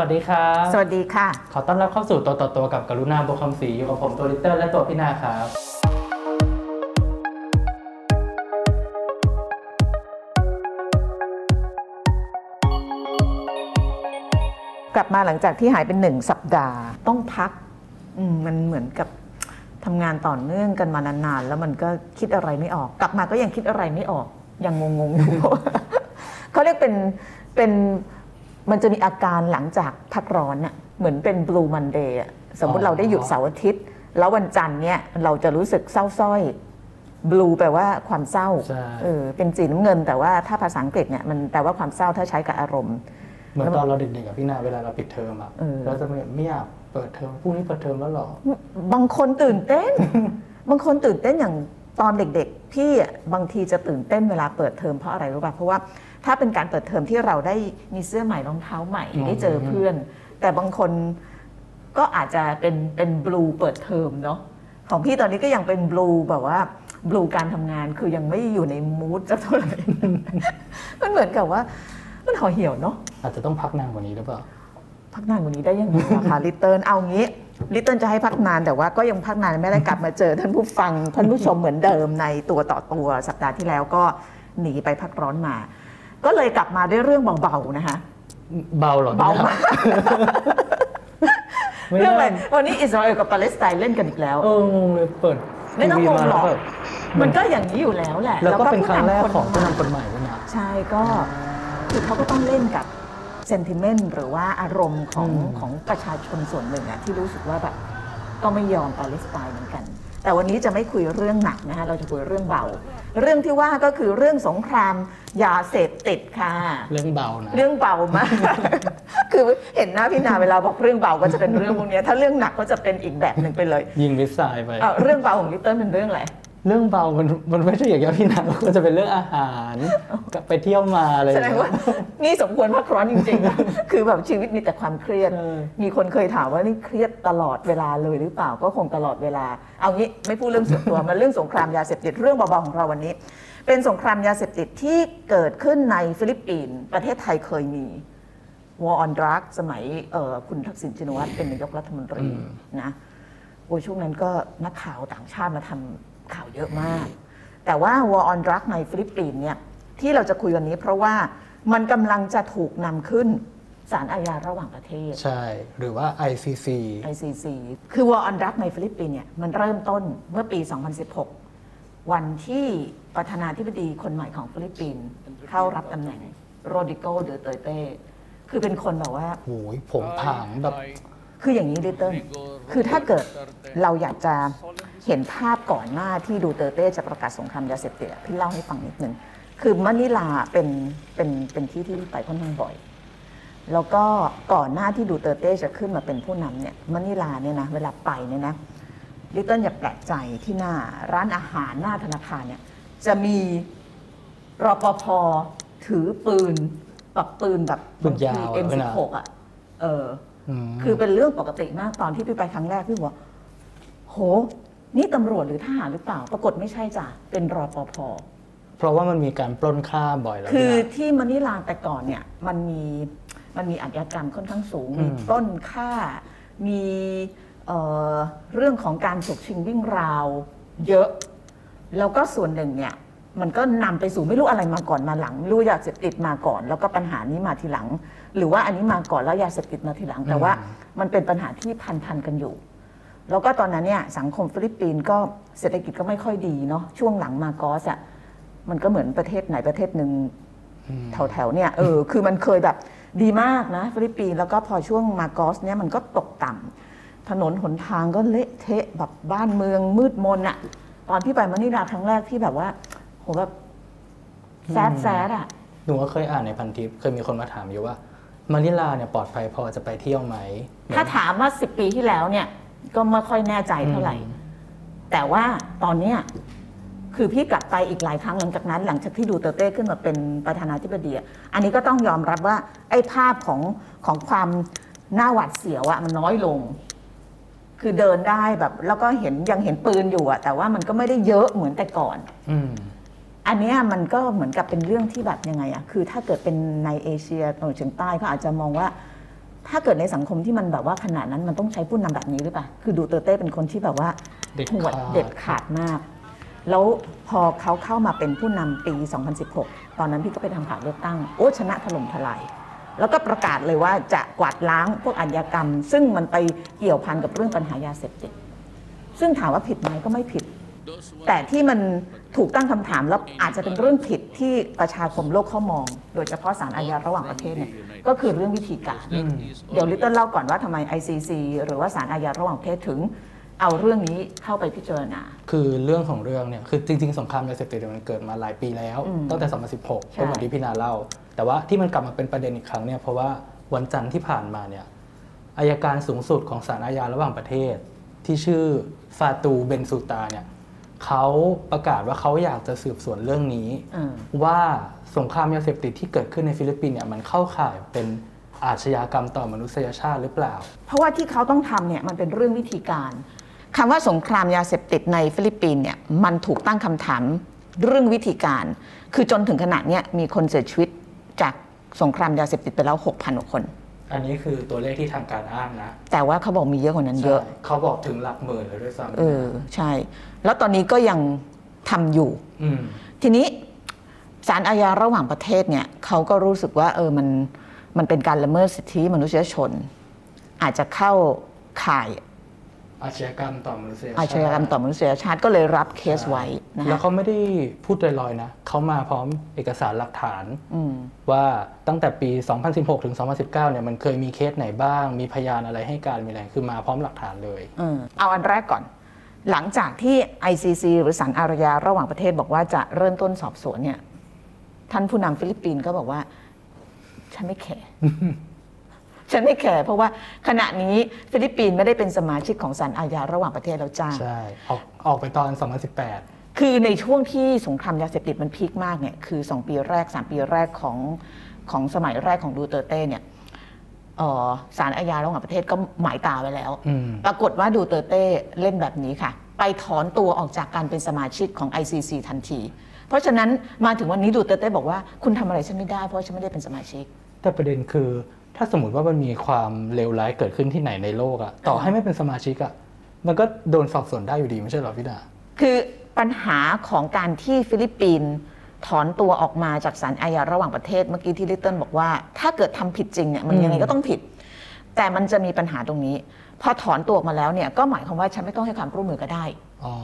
วัสดีครับ สวัสดีค่ะ ขอต้อนรับเข้าสู่ตัวต่อตัวกับกรุณาบุญคำศรีอยู่กับผมตัวลิตเติ้ลและตัวพี่นาครับกลับมาหลังจากที่หายเป็นหนึ่งสัปดาห์ต้องพักอืมมันเหมือนกับทำงานต่อเนื่องกันมานานๆ แล้วมันก็คิดอะไรไม่ออก กลับมาก็ยังคิดอะไรไม่ออก ยังงงๆอยู่ เขาเรียกเป็นเป็น มันจะมีอาการหลังจากพักร้อนน่ะเหมือนเป็น blue Monday อะสมมติอ๋อเราได้หยุดเสาร์อาทิตย์ แล้ววันจันทร์เนี่ยเราจะรู้สึกเศร้าส้อย blue แปลว่าความเศร้าใช่เออเป็นสีน้ำเงิน แต่ว่าถ้าภาษาอังกฤษเนี่ยมันแปลว่าความเศร้าถ้าใช้กับอารมณ์ เหมือนตอนเราเด็กๆกับพี่นาเวลาเราปิดเทอมอะเออเราจะไม่ไม่อยากเปิดเทอมพรุ่งนี้เปิดเทอมแล้วเหรอ บางคนตื่นเต้น บางคนตื่นเต้นอย่าง ตอนเด็กๆ พี่อะบางทีจะตื่นเต้นเวลาเปิดเทอมเพราะอะไรรู้ป่ะเพราะว่าถ้าเป็นการเปิดเทอมที่เราได้มีเสื้อใหม่รองเท้าใหม่อืมได้เจอเพื่อน แต่บางคนก็อาจจะเป็นเป็นบลูเปิดเทอมเนาะของพี่ตอนนี้ก็ยังเป็นบลูแบบว่าบลูการทำงานคือยังไม่อยู่ในมูดจะเท่าไหร่มันเหมือนกับว่า มันห่อเหี่ยวเนาะอาจจะต้องพักนานกว่านี้หรือเปล่าพักนานกว่านี้ได้ยังไงล่ะคะลิตเติ้ลเอางี้ ลิตเติ้ลจะให้พักนานแต่ว่าก็ยังพักนานไม่ได้กลับมาเจอท่านผู้ฟังท่านผู้ชมเหมือนเดิมในตัวต่อตัวสัปดาห์ที่แล้วก็หนีไปพักร้อนมา ก็เลยกลับมาด้วยเรื่องเบาๆนะคะเบาเหรอเบามากไม่เรื่องอะไรได้วันนี้อิสราเอลกับปาเลสไตน์เล่นกันอีกแล้วเอองงเลยเปิดไม่ต้องทีวีงงหรอกแล้วแบบมันก็อย่างนี้อยู่แล้วแหละแล้วก็เป็นครั้งแรกผู้ของผู้นำนำคนใหม่ด้วยนะใช่ก็คือเขาก็ต้องเล่นกับ เซนติเมนต์หรือว่าอารมณ์ของอืมของประชาชนส่วนหนึ่งอะที่รู้สึกว่าแบบก็ไม่ยอมปาเลสไตน์เหมือนกัน แต่วันนี้จะไม่คุยเรื่องหนักนะคะเราจะคุยเรื่องเบา เรื่องที่ว่าก็คือเรื่องสงครามยาเสพติดค่ะ เรื่องเบานะเรื่องเบามาก คือเห็นหน้าพี่นาเวลาบอกเรื่องเบาก็จะเป็นเรื่องพวกเนี้ยถ้าเรื่องหนักก็จะเป็นอีกแบบหนึ่งไปเลย ยิงมิสไซล์ไปเอ่อเรื่องเบาของลิตเติ้ลเป็นเรื่องอะไร เรื่องเบามันมันไม่ใช่อย่างเดียวพี่นามันจะเป็นเรื่องอาหารกับไปเที่ยวมาอะไรอแสย่างดงเงี้ว่ายนี่สมควรพักร้อนจริงๆนะคือแบบชีวิตมีแต่ความเครียดเออมีคนเคยถามว่านี่เครียดตลอดเวลาเลยหรือเปล่าก็คงตลอดเวลา เอางี้ไม่พูดเรื่องส่วนตัวมาเรื่องสงครามยาเสพติดเรื่องเบาๆของเราวันนี้ เป็นสงครามยาเสพติดที่เกิดขึ้นในฟิลิปปินส์ประเทศไทยเคยมี War on Drug สมัยเอ่อคุณทักษิณชินวัตรเป็นนายกรัฐมนตรีนะโอ้ยช่วงนั้นก็นักข่าวต่างชาติมาทำ ข่าวเยอะมาก แต่ว่า War on Drug ในฟิลิปปินส์เนี่ยที่เราจะคุยวันนี้เพราะว่ามันกำลังจะถูกนำขึ้นศาลอาญาระหว่างประเทศ ใช่ หรือว่า ICC ICC คือ War on Drug ในฟิลิปปินส์เนี่ยมันเริ่มต้นเมื่อปี 2016 วันที่ประธานาธิบดีคนใหม่ของฟิลิปปินส์เข้ารับตำแหน่งโรดริโกดูเตอร์เต้คือเป็นคนแบบว่าโอ้ยโผงผางแบบ คืออย่างนี้ลิตเติ้ลคือถ้าเกิดเราอยากจะเห็นภาพก่อนหน้าที่ดูเตอร์เต้จะประกาศสงครามยาเสพติดอะพี่เล่าให้ฟังนิดนึงคือมะนิลาเป็นเป็นเป็นที่ที่ไปค่อนข้างบ่อย แล้วก็ก่อนหน้าที่ดูเตอร์เต้จะขึ้นมาเป็นผู้นำเนี่ยมะนิลาเนี่ยนะเวลาไปเนี่ยนะลิตเติ้ลอย่าแปลกใจที่หน้าร้านอาหารหน้าธนาคารเนี่ยจะมีรปภถือปืนปักปืนแบบปืนยาวเอ็มอะสินะบหกอะเอออืม คือเป็นเรื่องปกติมากตอนที่พี่ไปครั้งแรกพี่บอกว่าโห นี่ตำรวจหรือทหารหรือเปล่า ปรากฏไม่ใช่จ้ะเป็นรอปภเพราะว่ามันมีการปล้นฆ่าบ่อยแล้วคือพี่นาที่มะนิลาแต่ก่อนเนี่ยมันมีมันมีอาชญากรรมค่อนข้างสูงอืมมีปล้นฆ่า มีเอ่อเรื่องของการฉกชิงวิ่งราว เยอะ แล้วก็ส่วนหนึ่งเนี่ยมันก็นำไปสู่ไม่รู้อะไรมาก่อนมาหลังไม่รู้ยาเสพติดมาก่อน แล้วก็ปัญหานี้มาทีหลัง หรือว่าอันนี้มาก่อนแล้วยาเสพติดมาทีหลัง แต่ว่ามันเป็นปัญหาที่พันพันๆกันอยู่ แล้วก็ตอนนั้นเนี่ยสังคมฟิลิปปินส์ก็เศรษฐกิจก็ไม่ค่อยดีเนาะช่วงหลังมาร์กอสอะมันก็เหมือนประเทศไหนประเทศหนึ่งแถวๆเนี่ยเออคือมันเคยแบบดีมากนะฟิลิปปินส์แล้วก็พอช่วงมาร์กอสเนี่ยมันก็ตกต่ำถนนหนทางก็เละเทะแบบบ้านเมืองมืดมนอะตอนที่ไปมะนิลาครั้งแรกที่แบบว่าโหแบบแซดแซดอะหนูก็เคยอ่านในพันทิปเคยมีคนมาถามอยู่ว่า มานิลาเนี่ยปลอดภัยพอจะไปเที่ยวไหมถ้าถามว่าสิบปีที่แล้วเนี่ย ก็ไม่ค่อยแน่ใจเท่าไหร่อืมแต่ว่าตอนเนี้ยคือพี่กลับไปอีกหลายครั้งหลังจากนั้น หลังจากที่ดูเตอร์เต้ขึ้นมาเป็นประธานาธิบดีอะอันนี้ก็ต้องยอมรับว่า ไอ้ภาพของของความน่าหวาดเสียวอะมันน้อยลง คือเดินได้แบบ แล้วก็เห็นยังเห็นปืนอยู่อะแต่ว่ามันก็ไม่ได้เยอะเหมือนแต่ก่อน อืม อันเนี้ยมันก็เหมือนกับเป็นเรื่องที่แบบยังไงอะคือถ้าเกิดเป็นในเอเชียตะวันออกเฉียงใต้เขาอาจจะมองว่า ถ้าเกิดในสังคมที่มันแบบว่าขนาดนั้นมันต้องใช้ผู้นำแบบนี้หรือเปล่า คือดูเตอร์เต้เป็นคนที่แบบว่าเด็ดหวดขาดเด็ดขาดมาก แล้วพอเขาเข้ามาเป็นผู้นำปี 2016 ตอนนั้นพี่ก็ไปทำข่าวเลือกตั้ง โอ้ชนะถล่มทลาย แล้วก็ประกาศเลยว่าจะกวาดล้างพวกอาชญากรรม ซึ่งมันไปเกี่ยวพันกับเรื่องปัญหายาเสพติด ซึ่งถามว่าผิดไหมก็ไม่ผิด แต่ที่มันถูกตั้งคำถามแล้วอาจจะเป็นเรื่องผิดที่ประชาคมโลกเขามอง โดยเฉพาะสารอาญาระหว่างประเทศเนี่ยก็คือเรื่องวิธีการ เดี๋ยวลิตเติ้ลเล่าก่อนว่าทำไม ICC หรือว่าสารอาญาระหว่างประเทศถึงเอาเรื่องนี้เข้าไปพิจารณา คือเรื่องของเรื่องเนี่ย คือจริงๆ สงครามยาเสพติดเนี่ยมันเกิดมาหลายปีแล้วอืมตั้งแต่ใช่2016ก็เหมือนที่พี่นาเล่า แต่ว่าที่มันกลับมาเป็นประเด็นอีกครั้งเนี่ย เพราะว่าวันจันทร์ที่ผ่านมาเนี่ย อัยการสูงสุดของศาลอาญาระหว่างประเทศ ที่ชื่อฟาตูเบนซูดาเนี่ย เขาประกาศว่าเขาอยากจะสืบสวนเรื่องนี้อืมว่าสงครามยาเสพติดที่เกิดขึ้นในฟิลิปปินส์เนี่ยมันเข้าข่ายเป็นอาชญากรรมต่อมนุษยชาติหรือเปล่า เพราะว่าที่เขาต้องทำเนี่ยมันเป็นเรื่องวิธีการคำว่าสงครามยาเสพติดในฟิลิปปินส์เนี่ยมันถูกตั้งคำถามเรื่องวิธีการ คือจนถึงขนาดเนี้ยมีคนเสียชีวิตจากสงครามยาเสพติดไปแล้ว 6,000กว่าคน อันนี้คือตัวเลขที่ทางการอ้างนะ แต่ว่าเขาบอกมีเยอะกว่านั้นเยอะใช่เขาบอกถึงหลักหมื่นเลยด้วยซ้ำเออใช่ แล้วตอนนี้ก็ยังทำอยู่อืมทีนี้ศาลอาญาระหว่างประเทศเนี่ยเขาก็รู้สึกว่าเออมันมันเป็นการละเมิดสิทธิมนุษยชน อาจจะเข้าข่ายอาชญากรรมต่อมนุษยชาติอาชญากรรมต่อมนุษยชาติก็เลยรับเคสไว้นะแล้วคะเขาไม่ได้พูดลอยๆนะเขามาพร้อมเอกสารหลักฐานอืมว่าตั้งแต่ปี 2016 ถึง 2019 เนี่ยมันเคยมีเคสไหนบ้าง มีพยานอะไรให้การมีอะไรคือมาพร้อมหลักฐานเลยเออเอาอันแรกก่อน หลังจากที่ ICC หรือศาลอาญาระหว่างประเทศบอกว่าจะเริ่มต้นสอบสวนเนี่ย ท่านผู้นำฟิลิปปินส์ก็บอกว่า ฉันไม่แคร์ฉันไม่แคร์เพราะว่าขณะนี้ฟิลิปปินส์ไม่ได้เป็นสมาชิกของศาลอาญาระหว่างประเทศแล้วจ้าใช่ออกออกไปตอน 2018 คือในช่วงที่สงครามยาเสพติดมัน peak มากเนี่ยคือ 2 ปีแรก 3 ปีแรกของของสมัยแรกของดูเตอร์เต้เนี่ยเอ่อ ศาลอาญาระหว่างประเทศก็หมายตาไว้แล้วอืมปรากฏว่าดูเตอร์เต้เล่นแบบนี้ค่ะ ไปถอนตัวออกจากการเป็นสมาชิกของ ICC ทันที เพราะฉะนั้นมาถึงวันนี้ดูเตอร์เต้บอกว่าคุณทำอะไรฉันไม่ได้เพราะฉันไม่ได้เป็นสมาชิก แต่ประเด็นคือถ้าสมมติว่ามันมีความเลวร้ายเกิดขึ้นที่ไหนในโลกอะต่อให้ไม่เป็นสมาชิกอะมันก็โดนสอบสวนได้อยู่ดีไม่ใช่เหรอพี่ดาคือปัญหาของการที่ฟิลิปปินส์ ถอนตัวออกมาจากศาลอาญาระหว่างประเทศเมื่อกี้ที่ลิตเติ้ลบอกว่า ถ้าเกิดทำผิดจริงเนี่ยมันอืมยังไงก็ต้องผิด แต่มันจะมีปัญหาตรงนี้ พอถอนตัวออกมาแล้วเนี่ยก็หมายความว่าฉันไม่ต้องให้ความร่วมมือก็ได้อ๋อ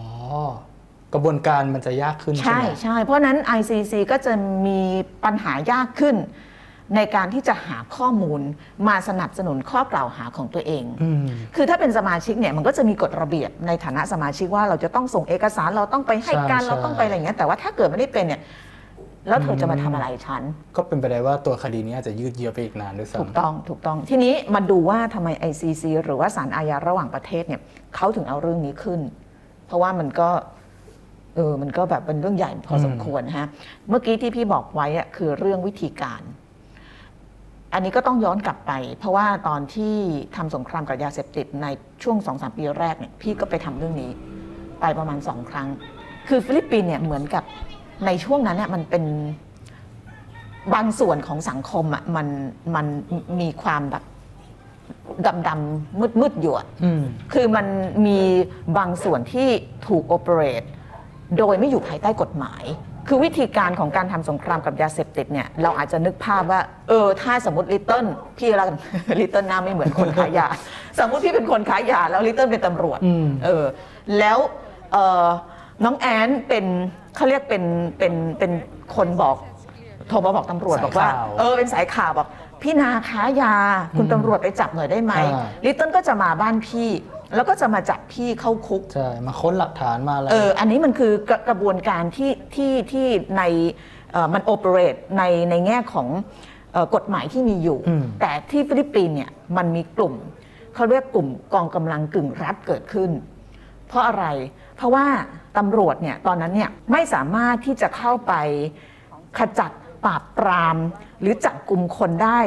กระบวนการมันจะยากขึ้นใช่ใช่ไหมใช่เพราะฉะนั้น ICC ก็จะมีปัญหายากขึ้น ในการที่จะหาข้อมูลมาสนับสนุนข้อกล่าวหาของตัวเองอืมคือถ้าเป็นสมาชิกเนี่ยมันก็จะมีกฎระเบียบในฐานะสมาชิกว่าเราจะต้องส่งเอกสารเราต้องไปให้การใช่เราต้องไปอะไรอย่างเงี้ยแต่ว่าถ้าเกิดไม่ได้เป็นเนี่ยแล้วเธอจะมาทำอะไรฉัน ก็เป็นไปได้ว่าตัวคดีนี้อาจจะยืดเยื้อไปอีกนานด้วยถูกซ้ำต้องถูกต้อง ทีนี้มาดูว่าทำไม ICC หรือว่าศาลอาญาระหว่างประเทศเนี่ยเขาถึงเอาเรื่องนี้ขึ้น เพราะว่ามันก็เออมันก็แบบเป็นเรื่องใหญ่พอสมควรนะฮะเมื่อกี้ที่พี่บอกไว้อะคือเรื่องวิธีการ อันนี้ก็ต้องย้อนกลับไป เพราะว่าตอนที่ทำสงครามกับยาเสพติดในช่วงสองสามปีแรกเนี่ยพี่ก็ไปทำเรื่องนี้ ไปประมาณสองครั้ง คือฟิลิปปินส์เนี่ยเหมือนกับในช่วงนั้นเนี่ยมันเป็นบางส่วนของสังคมอะมันมันมีความแบบดำดำๆมืดมืดๆอยู่อะอืมคือมันมีบางส่วนที่ถูกโอเปเรตโดยไม่อยู่ภายใต้กฎหมาย คือวิธีการของการทำสงครามกับยาเสพติดเนี่ยเราอาจจะนึกภาพว่า เออ ถ้าสมมติลิตเติ้ลพี่ละกันลิตเติ้ลหน้าไม่เหมือนคนขายยา สมมติพี่เป็นคนขายยาแล้วลิตเติ้ลเป็นตำรวจอืมเออแล้วเออน้องแอนเป็นเขาเรียกเป็นเป็นเป็นคนบอกโทรมาบอกตำรวจสายบอกว่าข่าวเออเป็นสายข่าวบอกพี่นาค้ายา คุณตำรวจไปจับหน่อยได้ไหมอ่าลิตเติ้ลก็จะมาบ้านพี่ แล้วก็จะมาจับพี่เข้าคุก ใช่มาค้นหลักฐานมาอะไร เออ อันนี้มันคือกระกระบวนการที่ที่ที่ในเอ่อมันโอเปเรตในในแง่ของเอ่อกฎหมายที่มีอยู่ อืม แต่ที่ฟิลิปปินส์เนี่ยมันมีกลุ่ม เขาเรียกกลุ่มกองกำลังกึ่งรัฐเกิดขึ้น เพราะอะไร เพราะว่าตำรวจเนี่ยตอนนั้นเนี่ยไม่สามารถที่จะเข้าไปขจัดปราบปราม หรือจับกลุ่มคนได้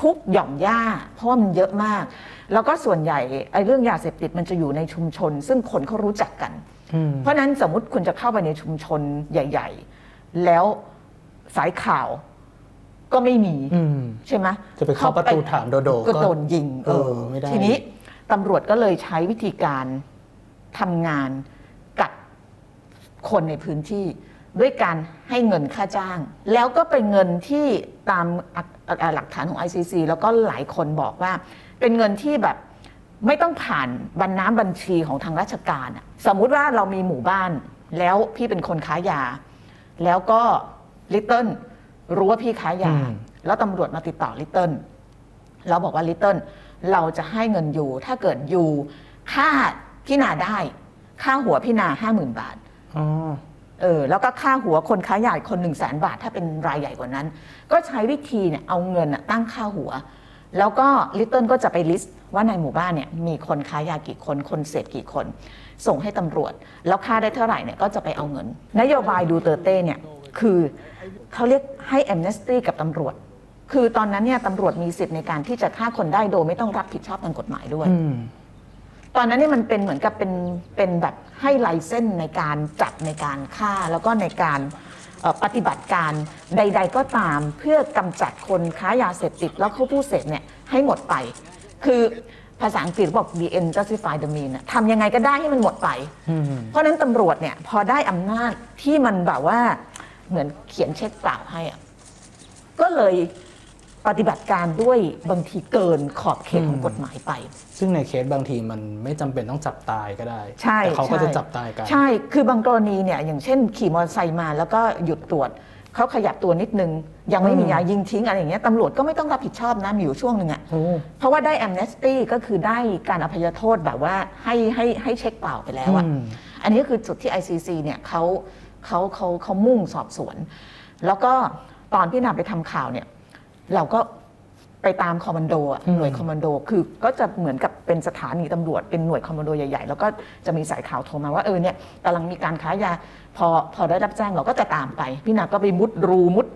ทุกหย่อมย่าเพราะว่ามันเยอะมาก แล้วก็ส่วนใหญ่ไอ้เรื่องยาเสพติดมันจะอยู่ในชุมชน ซึ่งคนเขารู้จักกันอืมเพราะฉะนั้นสมมุติคุณจะเข้าไปในชุมชนใหญ่ ๆ แล้วสายข่าวก็ไม่มีอืมใช่ไหมจะไปเข้าประตูถามโดโดก็โดนยิง เออไม่ได้ทีนี้ตำรวจก็เลยใช้วิธีการทำงานกับคนในพื้นที่ ด้วยการให้เงินค่าจ้าง แล้วก็เป็นเงินที่ตามอักอ่าหลักฐานของ ICC แล้วก็หลายคนบอกว่า เป็นเงินที่แบบไม่ต้องผ่านบัญน้ำบัญชีของทางราชการอะสมมุติว่าเรามีหมู่บ้าน แล้วพี่เป็นคนค้ายา แล้วก็ลิตเติ้ลรู้ว่าพี่ค้ายา อืม แล้วตำรวจมาติดต่อลิตเติ้ลเราบอกว่าลิตเติ้ลเราจะให้เงิน you ถ้าเกิด you ฆ่าพี่นาได้ ค่าหัวพี่นาห้าหมื่นบาท อ๋อ เออแล้วก็ค่าหัวคนค้าใหญ่คนหนึ่งแสนบาท ถ้าเป็นรายใหญ่กว่านั้น ก็ใช้วิธีเนี่ยเอาเงินน่ะตั้งค่าหัว แล้วก็ลิตเติ้ลก็จะไป list ว่าในหมู่บ้านเนี่ยมีคนค้ายากี่คน คนเสพกี่คน ส่งให้ตำรวจ แล้วฆ่าได้เท่าไหร่เนี่ยก็จะไปเอาเงิน นโยบายดูเตอร์เต้เนี่ยคือเขาเรียกให้แอมเนสตี้กับตำรวจ คือตอนนั้นเนี่ยตำรวจมีสิทธิ์ในการที่จะฆ่าคนได้โดยไม่ต้องรับผิดชอบทางกฎหมายด้วยอืมตอนนั้นเนี่ยมันเป็นเหมือนกับเป็นเป็นแบบให้ไลเส้นในการจับในการฆ่าแล้วก็ในการเอ่อ ปฏิบัติการใด ๆ ก็ตามเพื่อกำจัดคนค้ายาเสพติดแล้วเขาผู้เสพเนี่ยให้หมดไป คือภาษาอังกฤษบอก the end justify the mean อะทำยังไงก็ได้ให้มันหมดไปอืมเพราะฉะนั้นตำรวจเนี่ยพอได้อำนาจที่มันแบบว่าเหมือนเขียนเช็คเปล่าให้อะก็เลย ปฏิบัติการด้วยบางทีเกินขอบเขตของกฎหมายไป ซึ่งในเคสบางทีมันไม่จำเป็นต้องจับตายก็ได้ใช่แต่เขาก็ใช่จะจับตายกัน ใช่ คือบางกรณีเนี่ยอย่างเช่น ขี่มอเตอร์ไซค์มาแล้วก็หยุดตรวจเขาขยับตัวนิดนึง ยังไม่มีอืมยายิงทิ้งอะไรอย่างเงี้ยตำรวจก็ไม่ต้องรับผิดชอบนะมีอยู่ช่วงหนึ่งอะโอ้เพราะว่าได้แอมเนสตี้ก็คือได้การอภัยโทษแบบว่าให้ให้ให้เช็คเปล่าไปแล้วอะอืมอันนี้ก็คือจุดที่ ICC เนี่ยเขาเขาเขาเขามุ่งสอบสวน แล้วก็ตอนพี่นาไปทำข่าวเนี่ย เราก็ไปตามคอมมานโดอะอืมหน่วยคอมมานโด คือก็จะเหมือนกับเป็นสถานีตำรวจเป็นหน่วยคอมมานโดใหญ่ๆ แล้วก็จะมีสายข่าวโทรมาว่าเออเนี่ยกำลังมีการค้ายา พอพอได้รับแจ้งเราก็จะตามไป พี่นาก็ไปมุดรูมุด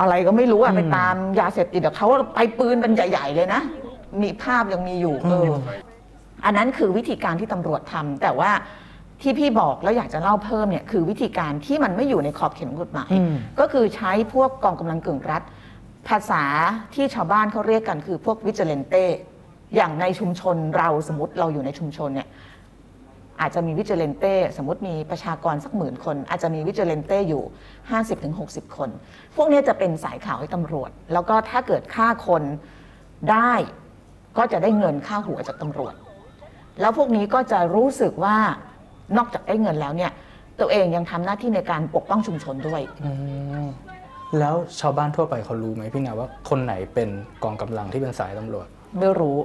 อะไรก็ไม่รู้อะอืมไปตามยาเสพติดอะเขาไปปืนเป็นใหญ่ๆเลยนะ มีภาพยังมีอยู่เอออมอันนั้นคือวิธีการที่ตำรวจทำแต่ว่าที่พี่บอกแล้วอยากจะเล่าเพิ่มเนี่ยคือวิธีการที่มันไม่อยู่ในขอบเขตของกฎหมายอืมก็คือใช้พวกกองกำลังกึ่งรัฐ ภาษาที่ชาวบ้านเขาเรียกกันคือพวกวิจเลนเต้อย่างในชุมชนเราสมมติเราอยู่ในชุมชนเนี่ยอาจจะมีวิจเลนเต้สมมติมีประชากรสักหมื่นคน อาจจะมีวิจเลนเต้อยู่ 50-60 คน พวกนี้จะเป็นสายข่าวให้ตำรวจ แล้วก็ถ้าเกิดฆ่าคนได้ก็จะได้เงินค่าหัวจากตำรวจ แล้วพวกนี้ก็จะรู้สึกว่านอกจากได้เงินแล้วเนี่ย ตัวเองยังทำหน้าที่ในการปกป้องชุมชนด้วย แล้วชาวบ้านทั่วไปเขารู้ไหมพี่นาว่าคนไหนเป็นกองกำลังที่เป็นสายตำรวจ ไม่รู้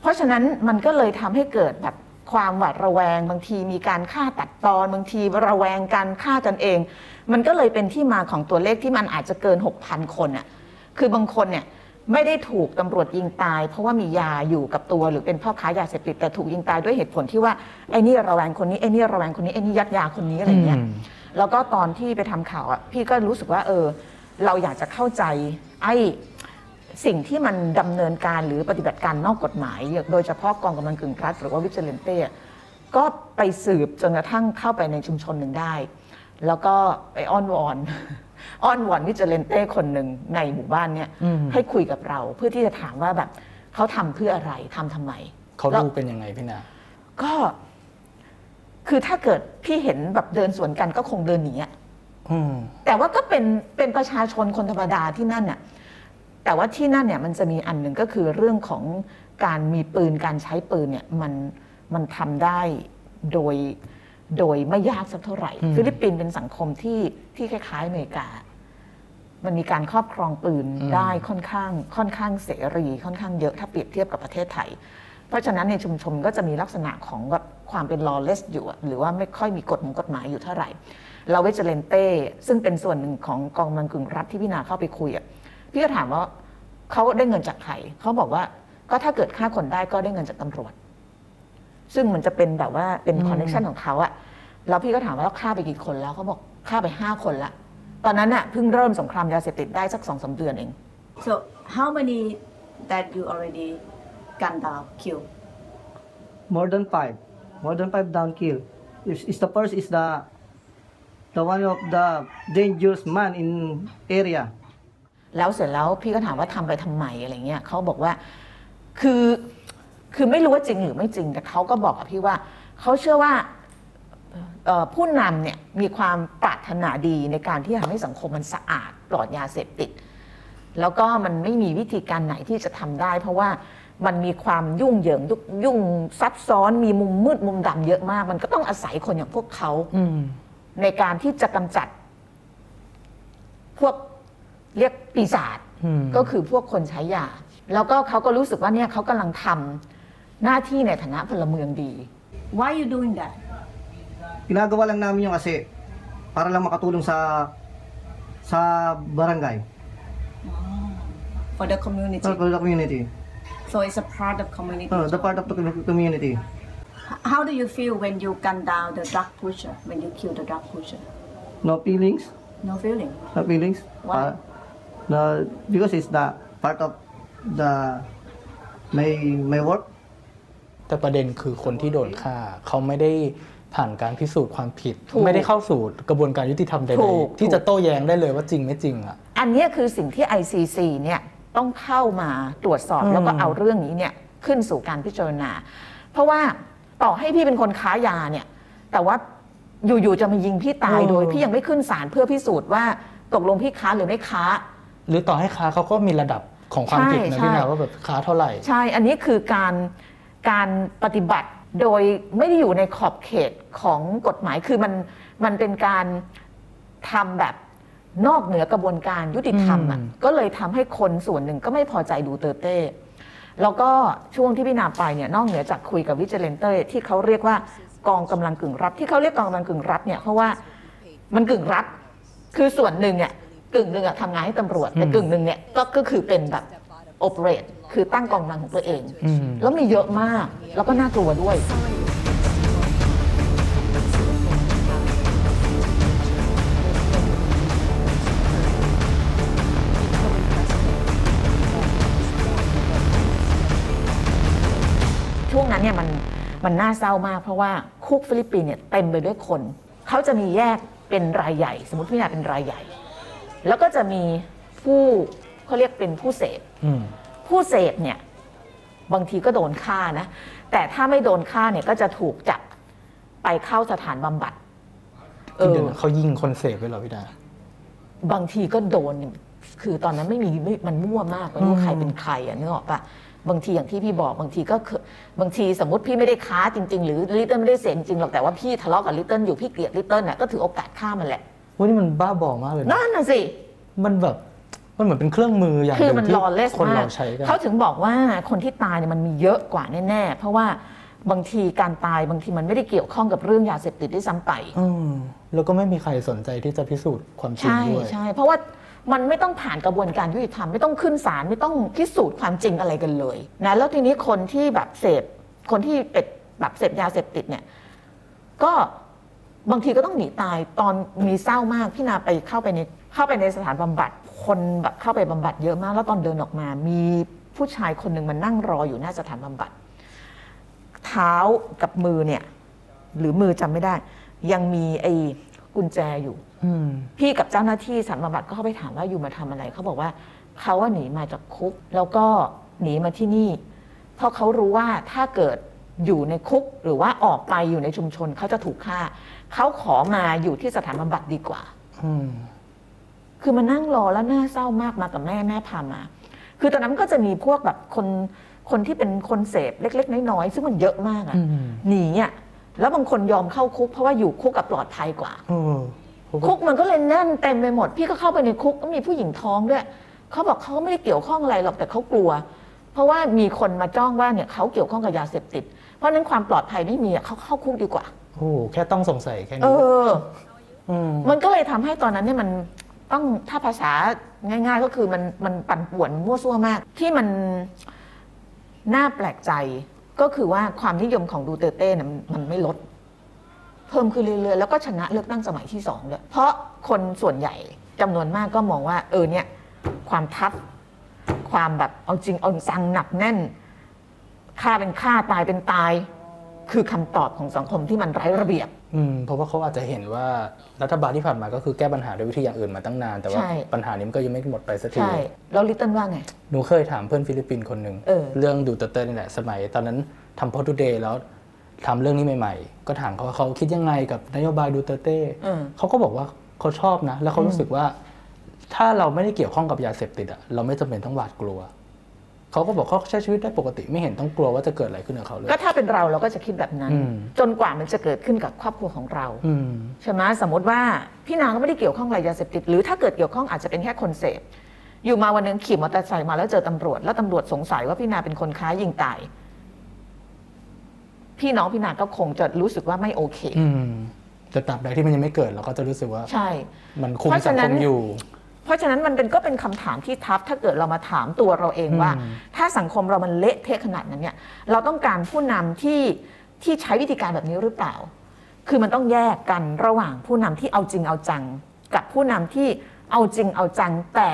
เพราะฉะนั้นมันก็เลยทำให้เกิดแบบความหวาดระแวง บางทีมีการฆ่าตัดตอน บางทีระแวงกันฆ่ากันเอง มันก็เลยเป็นที่มาของตัวเลขที่มันอาจจะเกิน 6,000 คนอะคือบางคนเนี่ยไม่ได้ถูกตำรวจยิงตาย เพราะว่ามียาอยู่กับตัวหรือเป็นพ่อค้ายาเสพติดแต่ถูกยิงตายด้วยเหตุผลที่ว่าไอ้นี่ระแวงคนนี้ไอ้นี่ระแวงคนนี้ไอ้นี่ยัดยาคนนี้อะไรเงี้ยอืมแล้วก็ตอนที่ไปทำข่าวอะพี่ก็รู้สึกว่าเออ เราอยากจะเข้าใจไอ้สิ่งที่มันดำเนินการหรือปฏิบัติการนอกกฎหมาย โดยเฉพาะกองกำลังกึ่งรัฐหรือว่าวิจเลนเต้ก็ไปสืบจนกระทั่งเข้าไปในชุมชนหนึ่งได้ แล้วก็ไปอ้อนวอนอ้อนวอนวิจเลนเต้คนหนึ่งในหมู่บ้านเนี่ยอืมให้คุยกับเรา เพื่อที่จะถามว่าแบบเขาทำเพื่ออะไรทำทำไมเขาแล้วดูเป็นยังไงพี่นาก็ คือถ้าเกิดพี่เห็นแบบเดินสวนกันก็คงเดินหนีอะอืม แต่ว่าก็เป็นเป็นประชาชนคนธรรมดาที่นั่นน่ะแต่ว่าที่นั่นเนี่ยมันจะมีอันหนึ่งก็คือเรื่องของการมีปืนการใช้ปืนเนี่ยมันมันทำได้โดยโดยไม่ยากสักเท่าไหร่อืมฟิลิปปินส์เป็นสังคมที่ที่คล้ายๆอเมริกา มันมีการครอบครองปืนอืมได้ค่อนข้างค่อนข้างเสรีค่อนข้างเยอะถ้าเปรียบเทียบกับประเทศไทย เพราะฉะนั้นในชุมชนก็จะมีลักษณะของแบบความเป็น lawless อยู่อะหรือว่าไม่ค่อยมีกฎของกฎหมายอยู่เท่าไหร่ เราเวจเลนเต้ซึ่งเป็นส่วนหนึ่งของกองกำลังกึ่งรัฐที่พี่นาเข้าไปคุยอะพี่ก็ถามว่าเขาได้เงินจากใครเขาบอกว่าก็ถ้าเกิดฆ่าคนได้ก็ได้เงินจากตำรวจ ซึ่งมันจะเป็นแบบว่าเป็นอืมคอนเนคชันของเขาอะแล้วพี่ก็ถามว่าแล้วฆ่าไปกี่คนแล้วเขาบอกฆ่าไปห้าคนละตอนนั้นน่ะเพิ่งเริ่มสงครามยาเสพติดได้สักสองสามเดือนเอง So how many that you already gunned down, killed? More than five. More than five down kill. Is, is the first is the the one of the dangerous man in area. แล้วเสร็จแล้วพี่ก็ถามว่าทำไปทำไมอะไรเงี้ยเขาบอกว่าคือคือไม่รู้ว่าจริงหรือไม่จริงแต่เขาก็บอกกับพี่ว่าเขาเชื่อว่าเอ่อผู้นำเนี่ยมีความปรารถนาดีในการที่ทำให้สังคมมันสะอาดปลอดยาเสพติด แล้วก็มันไม่มีวิธีการไหนที่จะทำได้ เพราะว่า มันมีความยุ่งเหยิงยุ่งยุ่งซับซ้อนมีมุมมืดมุมดำเยอะมาก มันก็ต้องอาศัยคนอย่างพวกเขาอืมในการที่จะกำจัด พวกเรียกปีศาจอืมก็คือพวกคนใช้ยาแล้วก็เขาก็รู้สึกว่าเนี่ยเขากำลังทำหน้าที่ในฐานะพลเมืองดี Why you doing that? Ginagawa lang namin yung kasi para lang makatulong sa sa barangay, For the community. for the community. So it's a part of community. Uh, the part of the community. H- How do you feel when you gun down the drug pusher? When you kill the drug pusher? No feelings, No feeling. no feelings. Why? Uh, the, because it's the part of the my my work. แต่ประเด็นคือคนที่โดนฆ่า เขาไม่ได้ผ่านการพิสูจน์ความผิด ถูกไม่ได้เข้าสู่กระบวนการยุติธรรมใดถูกๆที่จะโต้แย้งได้เลยว่าจริงไม่จริงอะ อันเนี้ยคือสิ่งที่ ICC เนี่ย ต้องเข้ามาตรวจสอบอืมแล้วก็เอาเรื่องนี้เนี่ยขึ้นสู่การพิจารณา เพราะว่าต่อให้พี่เป็นคนค้ายาเนี่ย แต่ว่าอยู่ๆจะมายิงพี่ตายโดย พี่ยังไม่ขึ้นศาลเพื่อพิสูจน์ว่าตกลงพี่ค้าหรือไม่ค้า หรือต่อให้ค้าเขาก็มีระดับของความผิดนะใช่พี่นาใช่ว่าแบบค้าเท่าไหร่ ใช่ อันนี้คือการการปฏิบัติโดยไม่ได้อยู่ในขอบเขตของกฎหมายคือมันมันเป็นการทำแบบ นอกเหนือกระบวนการยุติธรรมอะอืมก็เลยทำให้คนส่วนหนึ่งก็ไม่พอใจดูเตอร์เต้แล้วก็ช่วงที่พี่นาไปเนี่ยนอกเหนือจากคุยกับวิจเลนเต้ที่เขาเรียกว่ากองกำลังกึ่งรับ ที่เขาเรียกกองกำลังกึ่งรับเนี่ยเพราะว่ามันกึ่งรับ คือส่วนหนึ่งเนี่ยกึ่งหนึ่งอะทำงานให้ตำรวจแต่กึ่งหนึ่งเนี่ยก็ก็คือเป็นแบบโอเปเรตคือตั้งกองกำลังของตัวเองอืมแล้วมีเยอะมากแล้วก็น่ากลัวด้วย นั้นเนี่ยมันมันน่าเศร้ามาก เพราะว่าคุกฟิลิปปินส์เนี่ยเต็มไปด้วยคน เขาจะมีแยกเป็นรายใหญ่ สมมติพี่นาเป็นรายใหญ่ แล้วก็จะมีผู้เขาเรียกเป็นผู้เสพอืมผู้เสพเนี่ยบางทีก็โดนฆ่านะ แต่ถ้าไม่โดนฆ่าเนี่ยก็จะถูกจับไปเข้าสถานบำบัดเอเดี๋ยวอนะเขายิงคนเสพไปเหรอพี่นาบางทีก็โดน คือตอนนั้นไม่มีไม่มันมั่วมากไม่รู้อืมใครเป็นใครอะนึกออกปะ บางทีอย่างที่พี่บอกบางทีก็คือบางทีสมมติพี่ไม่ได้ค้าจริง ๆ หรือลิตเติ้ลไม่ได้เสพจริงหรอกแต่ว่าพี่ทะเลาะกับลิตเติ้ลอยู่พี่เกลียดลิตเติ้ลน่ะก็ถือโอกาสฆ่ามันแหละวันนี้มันบ้าบอมากเลยนะนั่นน่ะสิ มันแบบมันเหมือนเป็นเครื่องมืออย่างหคือนึ่งมันที่รอเลสคนมาเรากใช้กัน เขาถึงบอกว่าคนที่ตายเนี่ยมันมีเยอะกว่าแน่ๆ เพราะว่าบางทีการตายบางทีมันไม่ได้เกี่ยวข้องกับเรื่องยาเสพติดด้วยซ้ำไป อืมแล้วก็ไม่มีใครสนใจที่จะพิสูจน์ความจริงใช่ด้วย ใช่เพราะว่า มันไม่ต้องผ่านกระบวนการยุติธรรมไม่ต้องขึ้นศาลไม่ต้องพิสูจน์ความจริงอะไรกันเลยนะแล้วทีนี้คนที่แบบเสพคนที่เป็นแบบเสพยาเสพติดเนี่ยก็บางทีก็ต้องหนีตายตอนมีเศร้ามากพี่นาไปเข้าไปในเข้าไปในสถานบำบัดคนแบบเข้าไปบำบัดเยอะมาก แล้วตอนเดินออกมา มีผู้ชายคนหนึ่งมันนั่งรออยู่หน้าสถานบำบัด เท้ากับมือเนี่ยหรือมือจำไม่ได้ ยังมีไอ้กุญแจอยู่ พี่กับเจ้าหน้าที่สถานบำบัดก็เข้าไปถามว่าอยู่มาทำอะไรเขาบอกว่าเขาว่าหนีมาจากคุก แล้วก็หนีมาที่นี่ เพราะเขารู้ว่าถ้าเกิดอยู่ในคุกหรือว่าออกไปอยู่ในชุมชนเขาจะถูกฆ่าเขาขอมาอยู่ที่สถานบำบัดดีกว่าอืมคือมานั่งรอแล้วน่าเศร้ามากมากับแม่แม่พามา คือตอนนั้นก็จะมีพวกแบบคนคนที่เป็นคนเสพเล็ก ๆ น้อยๆซึ่งมันเยอะมากอะอืมหนีอะแล้วบางคนยอมเข้าคุกเพราะว่าอยู่คุกกับปลอดภัยกว่าเออเขาก็ คุกมันก็เลยแน่นเต็มไปหมด พี่ก็เข้าไปในคุกก็มีผู้หญิงท้องด้วยเขาบอกเขาไม่ได้เกี่ยวข้องอะไรหรอกแต่เขากลัว เพราะว่ามีคนมาจ้องว่าเนี่ยเขาเกี่ยวข้องกับยาเสพติด เพราะฉะนั้นความปลอดภัยไม่มีอะเขาเข้าคุกดีกว่าโอ้โหแค่ต้องสงสัยแค่เอนี้ออืมมันก็เลยทำให้ตอนนั้นเนี่ยมันต้องถ้าภาษาง่าย ๆ ก็คือมันมันปั่นป่วนมั่วซั่วมาก ที่มันน่าแปลกใจก็คือว่าความนิยมของดูเตอร์เต้เนี่ยมันมันไม่ลด เพิ่มขึ้นเรื่อยๆแล้วก็ชนะเลือกตั้งสมัยที่สองด้วยเพราะคนส่วนใหญ่จำนวนมากก็มองว่าเออเนี่ยความทัฟความแบบเอาจริงเอาจังหนักแน่นฆ่าเป็นฆ่าตายเป็นตาย คือคำตอบของสังคมที่มันไร้ระเบียบ อืมเพราะว่าเขาอาจจะเห็นว่ารัฐบาลที่ผ่านมาก็คือแก้ปัญหาด้วยวิธีอย่างอื่นมาตั้งนาน แต่ว่าใช่ปัญหานี้มันก็ยังไม่หมดไปสักทีใช่แล้วลิตเติ้ลว่าไง หนูเคยถามเพื่อนฟิลิปปินส์คนหนึ่งเออเรื่องดูเตอร์เตอร์นี่แหละสมัย ตอนนั้นทำ World Today แล้ว ทำเรื่องนี้ใหม่ ๆ ก็ถามเขาว่าเขาคิดยังไงกับนโยบายดูเตอร์เต้เออเขาก็บอกว่าเขาชอบนะ แล้วเขารู้สึกว่า ถ้าเราไม่ได้เกี่ยวข้องกับยาเสพติดอะเราไม่จำเป็นต้องหวาดกลัวเขาก็บอกเขาใช้ชีวิตได้ปกติไม่เห็นต้องกลัวว่าจะเกิดอะไรขึ้นกับเขาเลยก็ถ้าเป็นเราเราก็จะคิดแบบนั้นอืมจนกว่ามันจะเกิดขึ้นกับครอบครัวของเราอืมใช่ไหมสมมติว่าพี่นางก็ไม่ได้เกี่ยวข้องกับยาเสพติด หรือถ้าเกิดเกี่ยวข้องอาจจะเป็นแค่คนเสพอยู่มาวันหนึงขี่มอเตอร์ไซค์มาแล้วเจอตำรวจแล้วตำรวจสงสัยว่าพี่นาเป็นคนค้ายิงตาย พี่น้องพี่นาก็คงจะรู้สึกว่าไม่โอเคอืมแต่ตราบใดที่มันยังไม่เกิดเราก็จะรู้สึกว่าใช่ มันคุมเพราะสัฉะงนั้คน มอยู่ เพราะฉะนั้นมันเป็นก็เป็นคำถามที่ทับถ้าเกิดเรามาถามตัวเราเองว่า อืม ถ้าสังคมเรามันเละเทะขนาดนั้นเนี่ยเราต้องการผู้นำที่ที่ใช้วิธีการแบบนี้หรือเปล่า คือมันต้องแยกกันระหว่างผู้นำที่เอาจริงเอาจัง กับผู้นำที่เอาจริงเอาจังแต่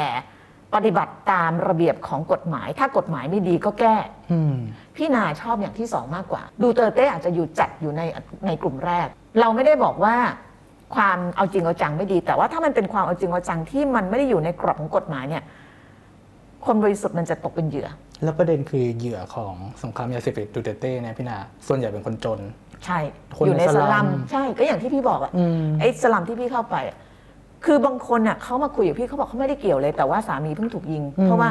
ปฏิบัติตามระเบียบของกฎหมาย ถ้ากฎหมายไม่ดีก็แก้ อืม พี่นาชอบอย่างที่สองมากกว่า ดูเตอร์เต้อาจจะอยู่จัดอยู่ในในกลุ่มแรก เราไม่ได้บอกว่าความเอาจริงเอาจังไม่ดี แต่ว่าถ้ามันเป็นความเอาจริงเอาจังที่มันไม่ได้อยู่ในกรอบของกฎหมายเนี่ยคนบริสุทธิ์มันจะตกเป็นเหยื่อ แล้วประเด็นคือเหยื่อของสงครามยาเสพติดดูเตอร์เต้เนี่ยพี่นา ส่วนใหญ่เป็นคนจน ใช่คนอยู่ในในสสลัลัมมใช่ ก็อย่างที่พี่บอกอะอืมไอ้สลัมที่พี่เข้าไปอะคือบางคนน่ะเขามาคุยกับพี่เขาบอกเขาไม่ได้เกี่ยวเลย แต่ว่าสามีเพิ่งถูกยิง เพราะว่า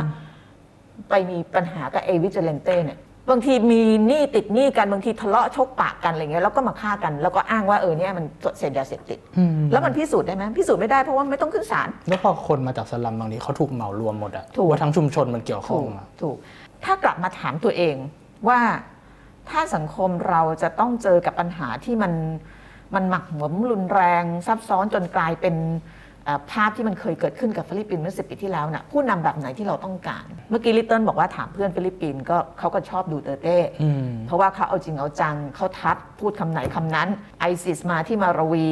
ไปมีปัญหากับเอวิจเลนเต้เนี่ย บางทีมีหนี้ติดหนี้กันบางทีทะเลาะชกปากกันอะไรเงี้ยแล้วก็มาฆ่ากันแล้วก็อ้างว่าเออเนี่ยมันเสพยาเสพติด อืมแล้วมันพิสูจน์ได้ไหมพิสูจน์ไม่ได้เพราะว่าไม่ต้องขึ้นศาล แล้วพอคนมาจากสลัมบางทีเขาถูกเหมารวมหมดอะถูก ว่าทั้งชุมชนมันเกี่ยวข้อถูงกอะถูก ถ้ากลับมาถามตัวเองว่าถ้าสังคมเราจะต้องเจอกับปัญหาที่มันมันหมักหมมรุนแรงซับซ้อนจนกลายเป็นเอ่อ ภาพที่มันเคยเกิดขึ้นกับฟิลิปปินส์เมื่อสิบปีที่แล้วน่ะผู้นำแบบไหนที่เราต้องการ เมื่อกี้ลิตเติ้ลบอกว่าถามเพื่อนฟิลิปปินส์ก็เขาก็ชอบดูเตอร์เต้อืมเพราะว่าเขาเอาจริงเอาจังเขาทัดพูดคำไหนคำนั้นISIS มาที่มาราวี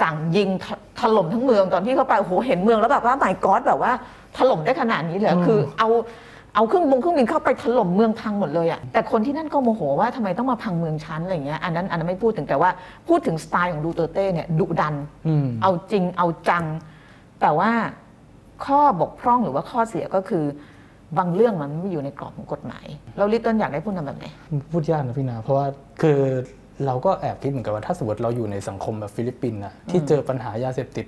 สั่งยิงถล่มทั้งเมืองตอนที่เขาไปโอ้โหเห็นเมืองแล้วแบบว่า my god แบบว่าถล่มได้ขนาดนี้เลยเหรอคือเอา เอาเครื่องบงเครื่องบินเข้าไปถล่มเมืองพังหมดเลยอะแต่คนที่นั่นก็โมโหว่าทำไมต้องมาพังเมืองชั้นอะไรเงี้ยอันนั้นอันนั้นไม่พูดถึงแต่ว่าพูดถึงสไตล์ของดูเตอร์เต้เนี่ยดุดัน อืม เอาจริงเอาจัง แต่ว่าข้อบกพร่องหรือว่าข้อเสียก็คือบางเรื่องมันไม่อยู่ในกรอบของกฎหมายแล้วลิตเติ้ลอยากได้ผู้นำแบบไหน พูดยากนะพี่นา เพราะว่าคือเราก็แอบคิดเหมือนกันว่าถ้าสมมติเราอยู่ในสังคมแบบฟิลิปปินส์อะที่เจอปัญหายาเสพติด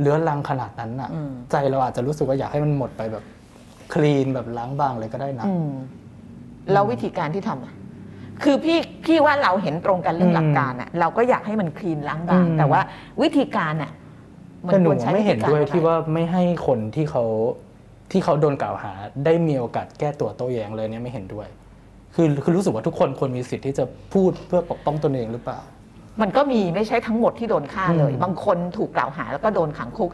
เลื้อรังขนาดนั้นอะอืม ใจเราอาจจะรู้สึกว่าอยากให้มันหมดไปแบบ clean แบบล้างบางเลยก็ได้นะ อืมแล้ววิธีการที่ทำอะคือพี่พี่ว่าเราเห็นตรงกันเรื่องหลักการอะเราก็อยากให้มัน clean ล้างบางอืม แต่ว่าวิธีการอะมัแต่หนูไม่เห็นด้วยที่ว่าไม่ให้คนที่เขาที่เขาโดนกล่าวหา ได้มีโอกาสแก้ตัวโต้แย้งเลยเนี่ยไม่เห็นด้วย คือคือรู้สึกว่าทุกคนควรมีสิทธิ์ที่จะพูดเพื่อปกป้องตนเองหรือเปล่า มันก็มีไม่ใช่ทั้งหมดที่โดนฆ่าเลย อืม บางคนถูกกล่าวหาแล้วก็โดนขังคุก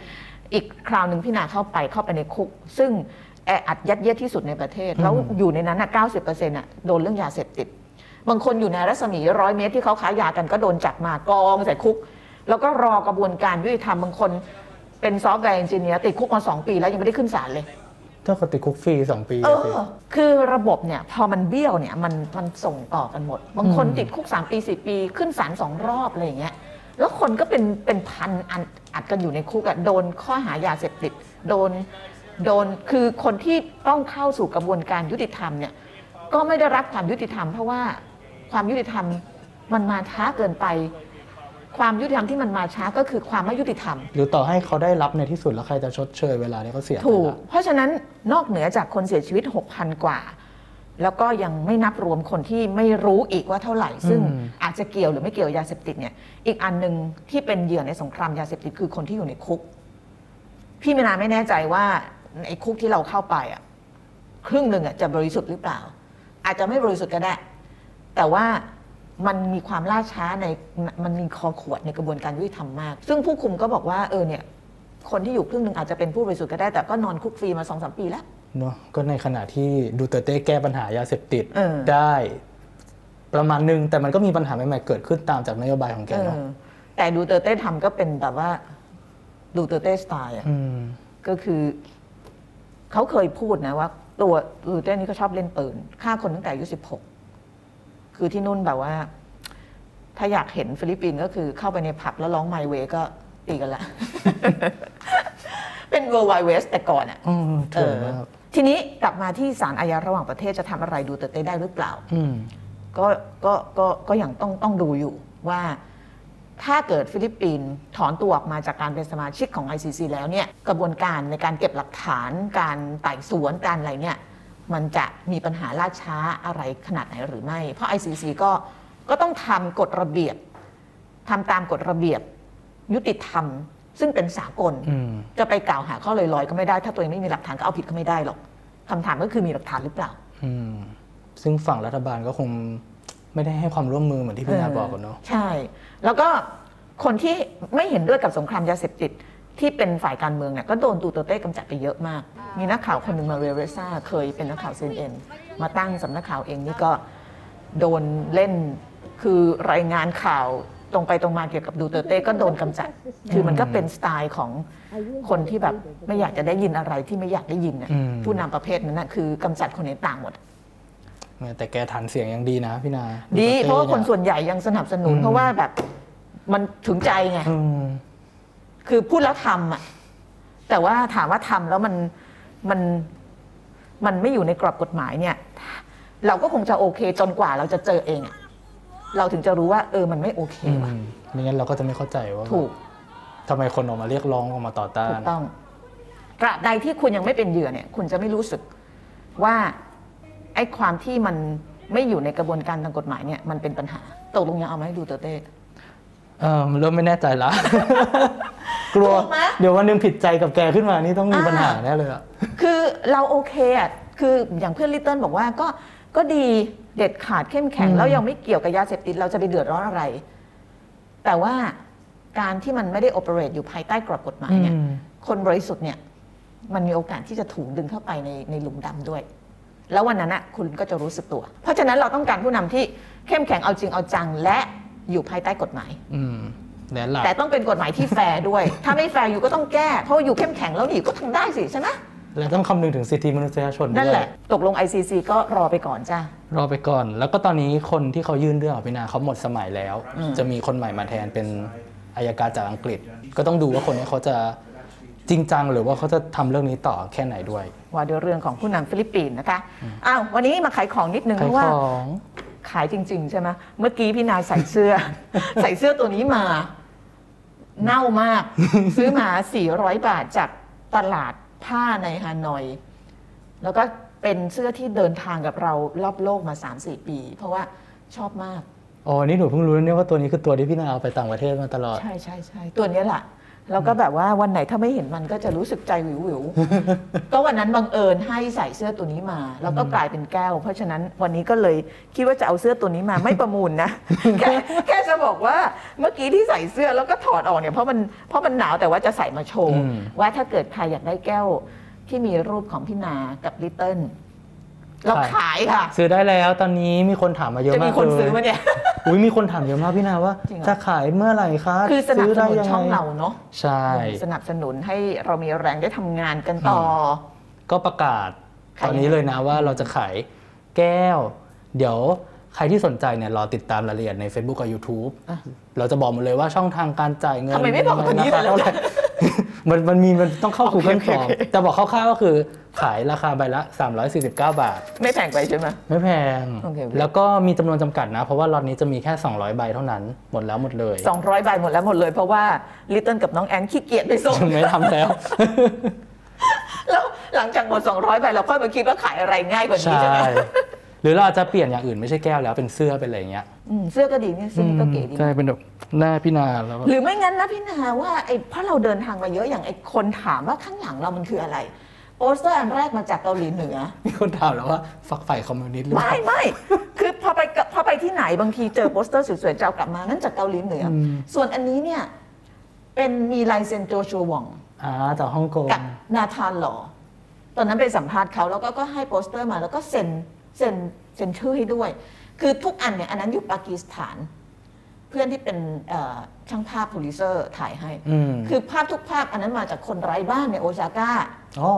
อีกคราวหนึ่งพี่นาเข้าไปเข้าไปในคุก ซึ่ง แออัดยัดเยียดที่สุดในประเทศ แล้วอยู่ในนั้นอะ90%อะโดนเรื่องยาเสพติด บางคนอยู่ในรัศมีร้อยเมตรที่เขาค้ายากันก็โดนจับมากองใส่คุก แล้วก็รอกระบวนการยุติธรรมบางคนเป็น software engineer ติดคุกมาสองปีแล้วยังไม่ได้ขึ้นศาลเลยถ้าเขาติดคุกฟรีสองปีเออะสิอคือระบบเนี่ยพอมันเบี้ยวเนี่ยมันมันส่งต่อกันหมด บางคนอืมติดคุก3ปี4ปี ขึ้นศาลสองรอบอะไรอย่างเงี้ยแล้วคนก็เป็นเป็นพันอันอัดกันอยู่ในคุกอะโดนข้อหายาเสพติด โดน โดนคือคนที่ต้องเข้าสู่กระบวนการยุติธรรมเนี่ยก็ไม่ได้รับความยุติธรรม เพราะว่าความยุติธรรมมันมาช้าเกินไป ความยุติธรรมที่มันมาช้าก็คือความไม่ยุติธรรม หรือต่อให้เขาได้รับในที่สุดแล้วใครจะชดเชยเวลาที่เขาเสียไปถูก ล่ะเพราะฉะนั้นนอกเหนือจากคนเสียชีวิต 6,000 กว่า แล้วก็ยังไม่นับรวมคนที่ไม่รู้อีกว่าเท่าไหร่ ซึ่งอืมอาจจะเกี่ยวหรือไม่เกี่ยวยาเสพติดเนี่ย อีกอันหนึ่งที่เป็นเหยื่อในสงครามยาเสพติดคือคนที่อยู่ในคุก พี่มินาไม่แน่ใจว่า ในคุกที่เราเข้าไปอะครึ่งหนึ่งอะจะบริสุทธิ์หรือเปล่า อาจจะไม่บริสุทธิ์ก็ได้ แต่ว่ามันมีความล่าช้าในมันมีคอขวดในกระบวนการยุติธรรมมาก ซึ่งผู้คุมก็บอกว่าเออเนี่ยคนที่อยู่ครึ่งหนึ่งอาจจะเป็นผู้บริสุทธิ์ก็ได้ แต่ก็นอนคุกฟรีมาสองสามปีแล้วเนาะก็ในขณะที่ดูเตอร์เต้แก้ปัญหายาเสพติดเออได้ประมาณหนึ่ง แต่มันก็มีปัญหาใหม่ๆเกิดขึ้นตามจากนโยบายของแกเอเนาะอแต่ดูเตอร์เต้ทำก็เป็นแบบว่าดูเตอร์เต้สไตล์อะอืมก็คือ เขาเคยพูดนะว่า ตัวดูเตอร์เต้นี่ก็ชอบเล่นปืนฆ่าคนตั้งแต่อายุสิบหกคือที่นู่นแบบว่า ถ้าอยากเห็นฟิลิปปินส์ก็คือเข้าไปในผับแล้วร้อง My Way ก็ตีกันละ เป็น Wild Wild West แต่ก่อนอะอืมเอถูกอมากทีนี้กลับมาที่ศาลอาญาระหว่างประเทศจะทำอะไรดูเตอร์เต้ได้หรือเปล่า อืม ก็ก็ก็ก็ยังต้องต้องดูอยู่ว่า ถ้าเกิดฟิลิปปินส์ถอนตัวออกมาจากการเป็นสมาชิกของ ICC แล้วเนี่ยกระบวนการในการเก็บหลักฐานการไต่สวนการอะไรเนี่ยมันจะมีปัญหาล่าช้าอะไรขนาดไหนหรือไม่ เพราะ ICC ก็ก็ต้องทำกฎระเบียบทำตามกฎระเบียบยุติธรรม ซึ่งเป็นสากลอืมจะไปกล่าวหาเขาลอยๆก็ไม่ได้ ถ้าตัวเองไม่มีหลักฐานก็เอาผิดเขาไม่ได้หรอกคำถามก็คือมีหลักฐานหรือเปล่าอืมซึ่งฝั่งรัฐบาลก็คง ไม่ได้ให้ความร่วมมือเหมือนที่พี่นาบอกกันเนาะใช่ แล้วก็คนที่ไม่เห็นด้วยกับสงครามยาเสพติดที่เป็นฝ่ายการเมืองเนี่ยก็โดนดูเตอร์เต้กำจัดไปเยอะมาก มีนักข่าวคนหนึ่งมาเรีย เรสซ่าเคยเป็นนักข่าว CNN มาตั้งสำนักข่าวเองนี่ก็โดนเล่นคือรายงานข่าวตรงไปตรงมาเกี่ยวกับดูเตอร์เต้ก็โดนกำจัด คือมันก็เป็นสไตล์ของคนที่แบบไม่อยากจะได้ยินอะไรที่ไม่อยากได้ยินน่ะอืมผู้นำประเภทนั้นนะคือกำจัดคนเห็นต่างหมด แต่แกฐานเสียงยังดีนะพี่นา ดีดูเพราะว่าคนต้ส่วนใหญ่ยังสนับสนุนอืมเพราะว่าแบบมันถึงใจไงอืมคือพูดแล้วทำอะ แต่ว่าถามว่าทำแล้วมันมันมันไม่อยู่ในกรอบกฎหมายเนี่ย เราก็คงจะโอเคจนกว่าเราจะเจอเองอะเราถึงจะรู้ว่า เออมันไม่โอเคอืมว่ะไม่งั้นเราก็จะไม่เข้าใจว่าถูกทำไมคนออกมาเรียกร้องออกมาต่อต้าถูนกต้องตราบใดที่คุณยังไม่เป็นเหยื่อเนี่ย คุณจะไม่รู้สึกว่า ไอ้ความที่มันไม่อยู่ในกระบวนการทางกฎหมายเนี่ยมันเป็นปัญหาตกลงยังเอาไหมาให้ดูเตอร์เต้ เออเริ่มไม่แน่ใจละ กลัว ถูกไหม เดี๋ยววันหนึงผิดใจกับแกขึ้นมานี่ต้องมีอ่าปัญหาแน่เลยอะคือเราโอเคอะคืออย่างเพื่อนลิตเติ้ลบอกว่าก็ก็ดีเด็ดขาดเข้มแข็งอืมแล้วยังไม่เกี่ยวกับยาเสพติด เราจะไปเดือดร้อนอะไร แต่ว่าการที่มันไม่ได้โอเปเรตอยู่ภายใต้กรอบกฎหมายเนี่ย อืม คนบริสุทธิ์เนี่ย มันมีโอกาสที่จะถูกดึงเข้าไปในในหลุมดำด้วย แล้ววันนั้นอะคุณก็จะรู้สึกตัว เพราะฉะนั้นเราต้องการผู้นำที่เข้มแข็งเอาจริงเอาจังและอยู่ภายใต้กฎหมายอืมแน่หลักแต่ต้องเป็นกฎหมายที่แฟร์ด้วย ถ้าไม่ fair you ก็ต้องแก้ เพราะว่า you เข้มแข็งแล้วนี่ก็ทำได้สิใช่ไหมและต้องคำนึงถึงสิทธิมนุษยชนด้วยนั่นแหละ ตกลง ICC ก็รอไปก่อนจ้ารอไปก่อน แล้วก็ตอนนี้คนที่เขายื่นเรื่องออกพี่นาเขาหมดสมัยแล้วอืมจะมีคนใหม่มาแทนเป็นอายการจากอังกฤษ ก็ต้องดูว่าคนนี้เขาจะจริงจังหรือว่าเขาจะทำเรื่องนี้ต่อแค่ไหนด้วย ว่าด้วยเรื่องของผู้นำฟิลิปปินส์นะคะอ้าววันนี้มาขายของนิดนึงขาเพยราะว่าของขายจริง ๆ ใช่ไหมเมื่อกี้พี่นาใส่เสื้อ ใส่เสื้อตัวนี้มา เน่ามาก ซื้อมา 400 บาทจากตลาดผ้าในฮานอย แล้วก็เป็นเสื้อที่เดินทางกับเรารอบโลกมา 3-4 ปี เพราะว่าชอบมากอ๋อนี่หนูเพิ่งรู้นะเนี่ยว่าตัวนี้คือตัวที่พี่นาเอาไปต่างประเทศมาตลอด ใช่ใช่ใช่ตัวเนี้ยแหละ แล้วก็แบบว่าวันไหนถ้าไม่เห็นมันก็จะรู้สึกใจวิววิวๆก็วันนั้นบังเอิญให้ใส่เสื้อตัวนี้มา แล้วก็กลายเป็นแก้ว เพราะฉะนั้นวันนี้ก็เลยคิดว่าจะเอาเสื้อตัวนี้มาไม่ประมูลนะแค่แค่จะบอกว่าเมื่อกี้ที่ใส่เสื้อแล้วก็ถอดออกเนี่ยเพราะมันเพราะมันหนาวแต่ว่าจะใส่มาโชว์อืมว่าถ้าเกิดใครอยากได้แก้วที่มีรูปของพี่นากับลิตเติ้ล เราขายค่ะ ซื้อได้แล้วตอนนี้มีคนถามมาเยอะจะมากมีคนเลยซื้อมาเนี่ยอุ้ยมีคนถามเยอะมากพี่นาว่า จริงเหรอ จะขายเมื่อไหร่คะคือสนับสนุนซื้ได้ยังไช่องเราเนาะใช่ สนับสนุนให้เรามีแรงได้ทำงานกันต่อ ก็ประกาศขายตอนนี้เลยนะว่าเราจะขายแก้ว เดี๋ยวใครที่สนใจเนี่ยรอติดตามรายละเอียดใน Facebook กับ YouTube อะเราจะบอกหมดเลยว่าช่องทางการจ่ายเงินทำไมไม่บอกตอนนี้ราคาเลยล่ะเท่าไหร่ มันมันมีมันต้องเข้าโอเค Google โอเค Form โอเคแต่บอกคร่าวๆก็คือขายราคาใบละ 349 บาท ไม่แพงไปใช่ไหม ไม่แพงโอเคโอเค แล้วก็มีจำนวนจำกัดนะ เพราะว่าล็อตนี้จะมีแค่ 200 ใบเท่านั้น หมดแล้วหมดเลย 200 ใบหมดแล้วหมดเลย เพราะว่าลิตเติ้ลกับน้องแอนขี้เกียจไปส่ง ไม่ทำแล้ว แล้วหลังจากหมด 200 ใบเราค่อยมาคิดว่าขายอะไรง่ายกว่านี้ใช่ใช่ไหม หรือเราอาจจะเปลี่ยนอย่างอื่นไม่ใช่แก้วแล้วเป็นเสื้อเป็นอะไรอย่างเงี้ย อืมเสื้อก็ดีเนี่ยเสื้อก็เก๋ดีใช่เป็นแบบหน้าพี่นาแล้วก็หรือไม่งั้นนะพี่นาว่าไอ้เพราะเราเดินทางมาเยอะอย่างไอ้คนถามว่าข้างหลังเรามันคืออะไรโปสเตอร์อันแรกมาจากเกาหลีเหนือ มีคนถามแล้วว่าฝักใฝ่คอมมิวนิสต์หรือเปไม่ล่า ไม่คือพอไปพอไปที่ไหนบางทีเจอโปสเตอร์สวยๆจะเอากลับมานั่นจากเกาหลีเหนืออม ส่วนอันนี้เนี่ยเป็นมีลายเซ็นโจชัวหว่อง อ่าจากฮ่องกง กับนาธาน ลอว์ตอนนั้นไปสัมภาษณ์เขาแล้วก็ก็ให้โปสเตอร์มาแล้วก็เซ็น เซ็นเซ็นชื่อให้ด้วย คือทุกอันเนี่ยอันนั้นอยู่ปากีสถาน เพื่อนที่เป็นช่างภาพโปรดิวเซอร์ถ่ายให้ คือภาพทุกภาพอันนั้นมาจากคนไร้บ้านในโอซาก้า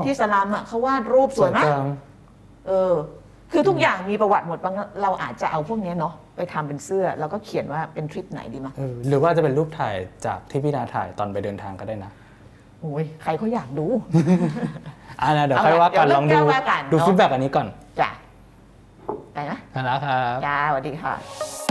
ที่สลามอะเขาวาดรูปสวยมากเออ คือทุกอย่างมีประวัติหมดบางเราอาจจะเอาพวกนี้เนาะไปทำเป็นเสื้อ แล้วก็เขียนว่าเป็นทริปไหนดีมั้ยหรือว่าจะเป็นรูปถ่ายจากที่พี่นาถ่ายตอนไปเดินทางก็ได้นะโอ้ยใครเขาอยากดูอ่านะเดี๋ยวค่อยว่ากันลองดูดู feedback อันนี้ก่อน ไปนะไปแล้วครับ จ้าสวัสดีค่ะ